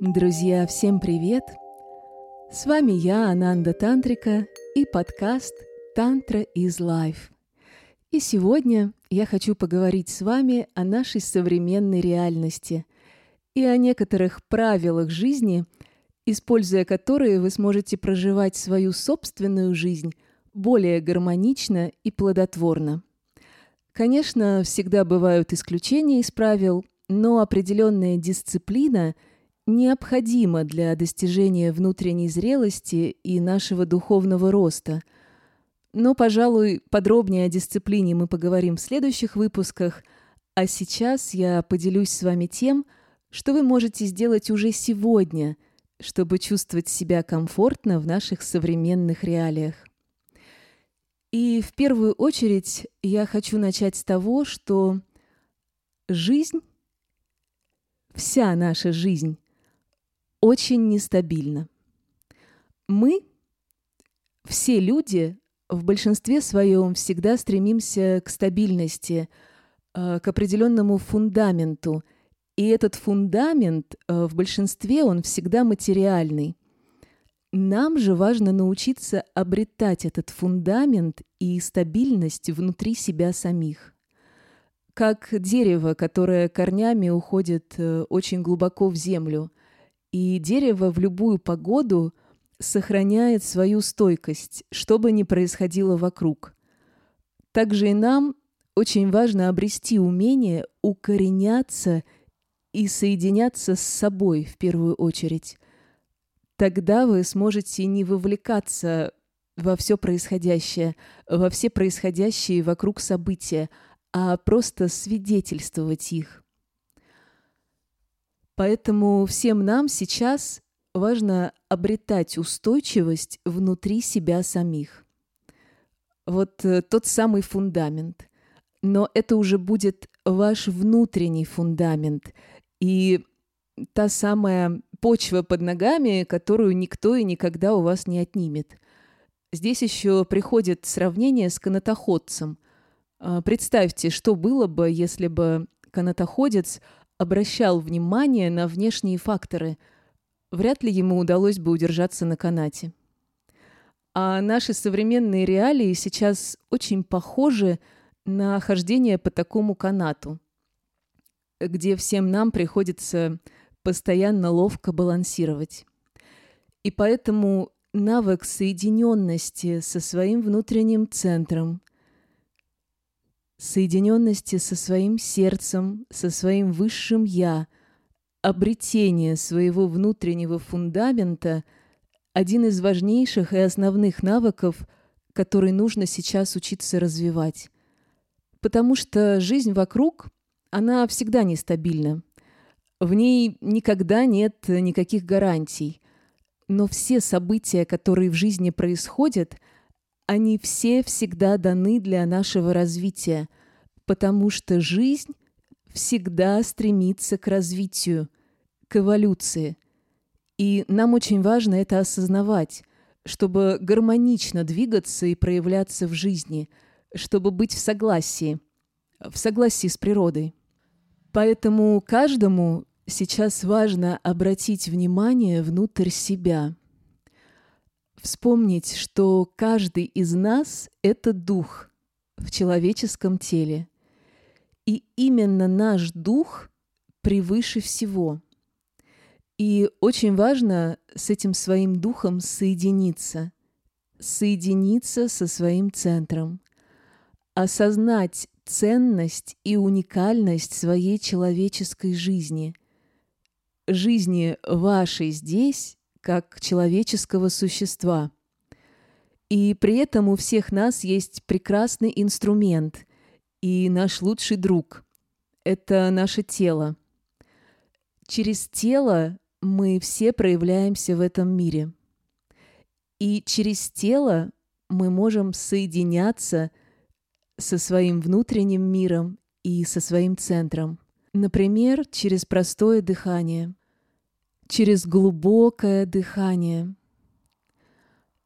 Друзья, всем привет! С вами я, Ананда Тантрика, и подкаст «Тантра is Life». И сегодня я хочу поговорить с вами о нашей современной реальности и о некоторых правилах жизни, используя которые вы сможете проживать свою собственную жизнь более гармонично и плодотворно. Конечно, всегда бывают исключения из правил, но определенная дисциплина – необходимо для достижения внутренней зрелости и нашего духовного роста. Но, пожалуй, подробнее о дисциплине мы поговорим в следующих выпусках, а сейчас я поделюсь с вами тем, что вы можете сделать уже сегодня, чтобы чувствовать себя комфортно в наших современных реалиях. И в первую очередь я хочу начать с того, что жизнь, вся наша жизнь очень нестабильно. Мы, все люди, в большинстве своем всегда стремимся к стабильности, э, к определенному фундаменту. И этот фундамент э, в большинстве он всегда материальный. Нам же важно научиться обретать этот фундамент и стабильность внутри себя самих. Как дерево, которое корнями уходит э, очень глубоко в землю – и дерево в любую погоду сохраняет свою стойкость, что бы ни происходило вокруг. Также и нам очень важно обрести умение укореняться и соединяться с собой в первую очередь. Тогда вы сможете не вовлекаться во все происходящее, во все происходящие вокруг события, а просто свидетельствовать их. Поэтому всем нам сейчас важно обретать устойчивость внутри себя самих. Вот э, тот самый фундамент. Но это уже будет ваш внутренний фундамент и та самая почва под ногами, которую никто и никогда у вас не отнимет. Здесь еще приходит сравнение с канатоходцем. А, представьте, что было бы, если бы канатоходец – обращал внимание на внешние факторы, вряд ли ему удалось бы удержаться на канате. А наши современные реалии сейчас очень похожи на хождение по такому канату, где всем нам приходится постоянно ловко балансировать. И поэтому навык соединенности со своим внутренним центром, соединенности со своим сердцем, со своим высшим «я», обретение своего внутреннего фундамента – один из важнейших и основных навыков, который нужно сейчас учиться развивать. Потому что жизнь вокруг, она всегда нестабильна. В ней никогда нет никаких гарантий. Но все события, которые в жизни происходят – они все всегда даны для нашего развития, потому что жизнь всегда стремится к развитию, к эволюции. И нам очень важно это осознавать, чтобы гармонично двигаться и проявляться в жизни, чтобы быть в согласии, в согласии с природой. Поэтому каждому сейчас важно обратить внимание внутрь себя – Вспомнить, что каждый из нас — это дух в человеческом теле. И именно наш дух превыше всего. И очень важно с этим своим духом соединиться, соединиться со своим центром, осознать ценность и уникальность своей человеческой жизни, жизни вашей здесь как человеческого существа. И при этом у всех нас есть прекрасный инструмент и наш лучший друг — это наше тело. Через тело мы все проявляемся в этом мире. И через тело мы можем соединяться со своим внутренним миром и со своим центром. Например, через простое дыхание – через глубокое дыхание.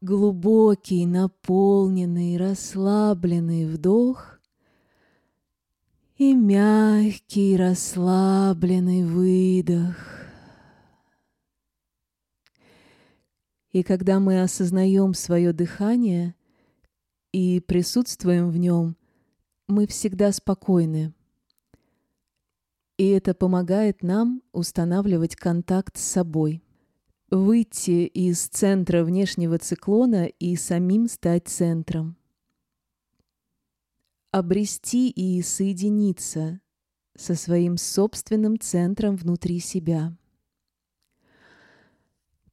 Глубокий, наполненный, расслабленный вдох и мягкий, расслабленный выдох. И когда мы осознаем свое дыхание и присутствуем в нем, мы всегда спокойны. И это помогает нам устанавливать контакт с собой, выйти из центра внешнего циклона и самим стать центром, обрести и соединиться со своим собственным центром внутри себя,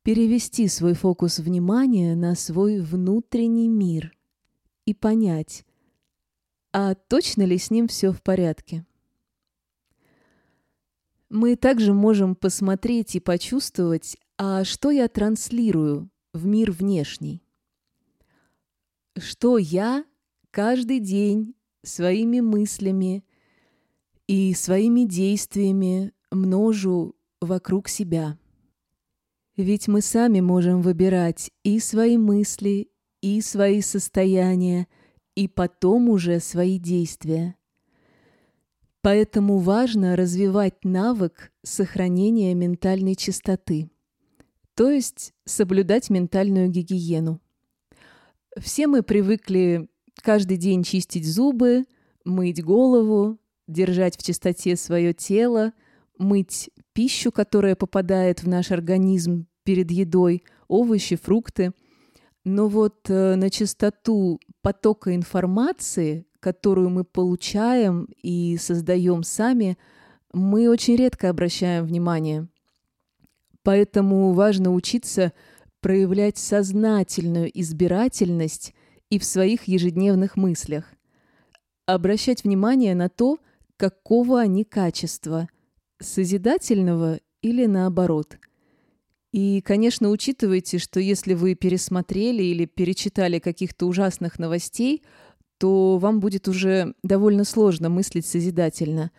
перевести свой фокус внимания на свой внутренний мир и понять, а точно ли с ним все в порядке – мы также можем посмотреть и почувствовать, а что я транслирую в мир внешний. Что я каждый день своими мыслями и своими действиями множу вокруг себя. Ведь мы сами можем выбирать и свои мысли, и свои состояния, и потом уже свои действия. Поэтому важно развивать навык сохранения ментальной чистоты, то есть соблюдать ментальную гигиену. Все мы привыкли каждый день чистить зубы, мыть голову, держать в чистоте свое тело, мыть пищу, которая попадает в наш организм перед едой, овощи, фрукты. Но вот э, на чистоту потока информации, которую мы получаем и создаем сами, мы очень редко обращаем внимание. Поэтому важно учиться проявлять сознательную избирательность и в своих ежедневных мыслях. Обращать внимание на то, какого они качества – созидательного или наоборот. И, конечно, учитывайте, что если вы пересмотрели или перечитали каких-то ужасных новостей – то вам будет уже довольно сложно мыслить созидательно.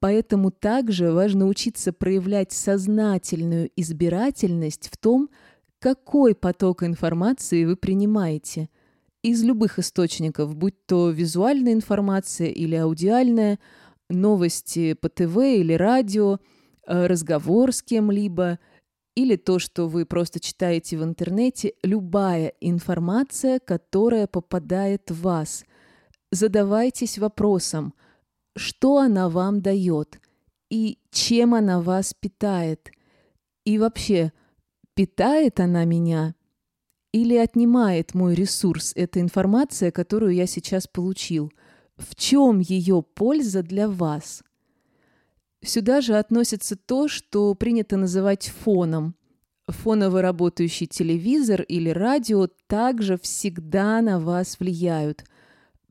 Поэтому также важно учиться проявлять сознательную избирательность в том, какой поток информации вы принимаете из любых источников, будь то визуальная информация или аудиальная, новости по ТВ или радио, э, разговор с кем-либо или то, что вы просто читаете в интернете, любая информация, которая попадает в вас – задавайтесь вопросом, что она вам дает и чем она вас питает. И вообще, питает она меня или отнимает мой ресурс, эта информация, которую я сейчас получил? В чем ее польза для вас? Сюда же относится то, что принято называть фоном. Фоново работающий телевизор или радио также всегда на вас влияют –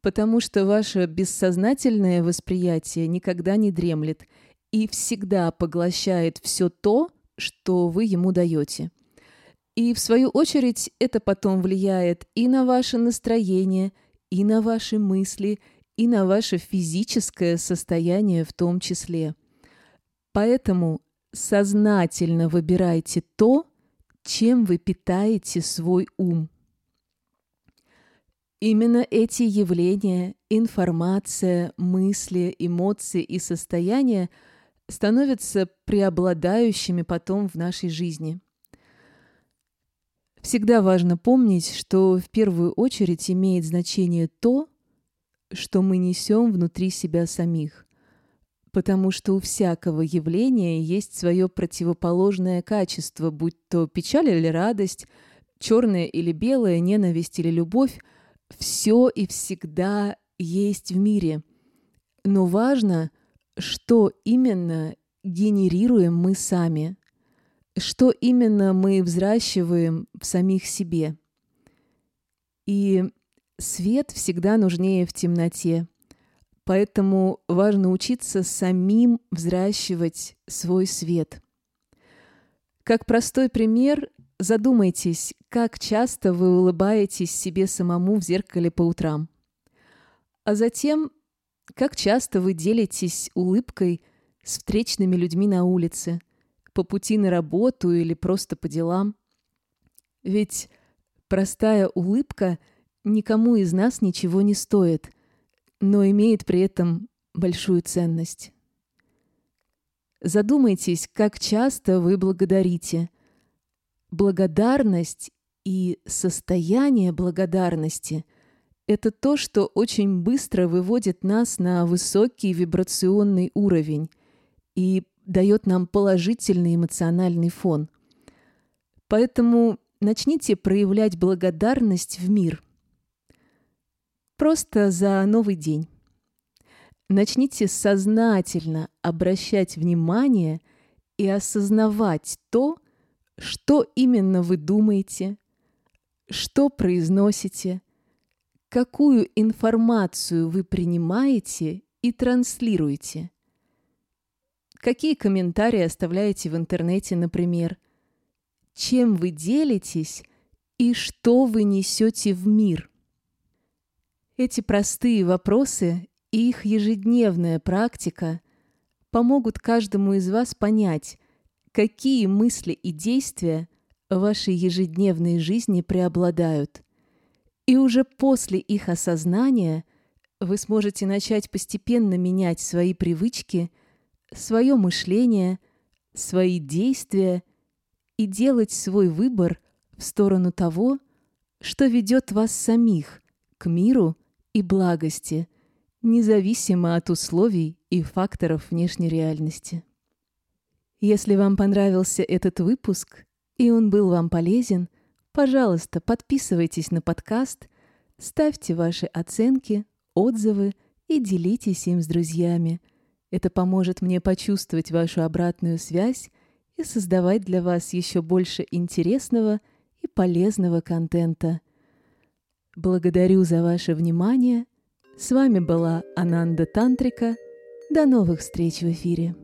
потому что ваше бессознательное восприятие никогда не дремлет и всегда поглощает все то, что вы ему даете. И в свою очередь это потом влияет и на ваше настроение, и на ваши мысли, и на ваше физическое состояние в том числе. Поэтому сознательно выбирайте то, чем вы питаете свой ум. Именно эти явления, информация, мысли, эмоции и состояния становятся преобладающими потом в нашей жизни. Всегда важно помнить, что в первую очередь имеет значение то, что мы несем внутри себя самих, потому что у всякого явления есть свое противоположное качество, будь то печаль или радость, черное или белое, ненависть или любовь, все и всегда есть в мире. Но важно, что именно генерируем мы сами, что именно мы взращиваем в самих себе. И свет всегда нужнее в темноте. Поэтому важно учиться самим взращивать свой свет. Как простой пример, Задумайтесь, как часто вы улыбаетесь себе самому в зеркале по утрам. А затем, как часто вы делитесь улыбкой с встречными людьми на улице, по пути на работу или просто по делам. Ведь простая улыбка никому из нас ничего не стоит, но имеет при этом большую ценность. Задумайтесь, как часто вы благодарите – Благодарность И состояние благодарности – это то, что очень быстро выводит нас на высокий вибрационный уровень и дает нам положительный эмоциональный фон. Поэтому начните проявлять благодарность в мир. Просто за новый день. Начните сознательно обращать внимание и осознавать то, что именно вы думаете, что произносите, какую информацию вы принимаете и транслируете. Какие комментарии оставляете в интернете, например? Чем вы делитесь и что вы несете в мир? Эти простые вопросы и их ежедневная практика помогут каждому из вас понять, какие мысли и действия в вашей ежедневной жизни преобладают. И уже после их осознания вы сможете начать постепенно менять свои привычки, свое мышление, свои действия и делать свой выбор в сторону того, что ведет вас самих к миру и благости – независимо от условий и факторов внешней реальности. Если вам понравился этот выпуск и он был вам полезен, пожалуйста, подписывайтесь на подкаст, ставьте ваши оценки, отзывы и делитесь им с друзьями. Это поможет мне почувствовать вашу обратную связь и создавать для вас еще больше интересного и полезного контента. Благодарю за ваше внимание – с вами была Ананда Тантрика. До новых встреч в эфире.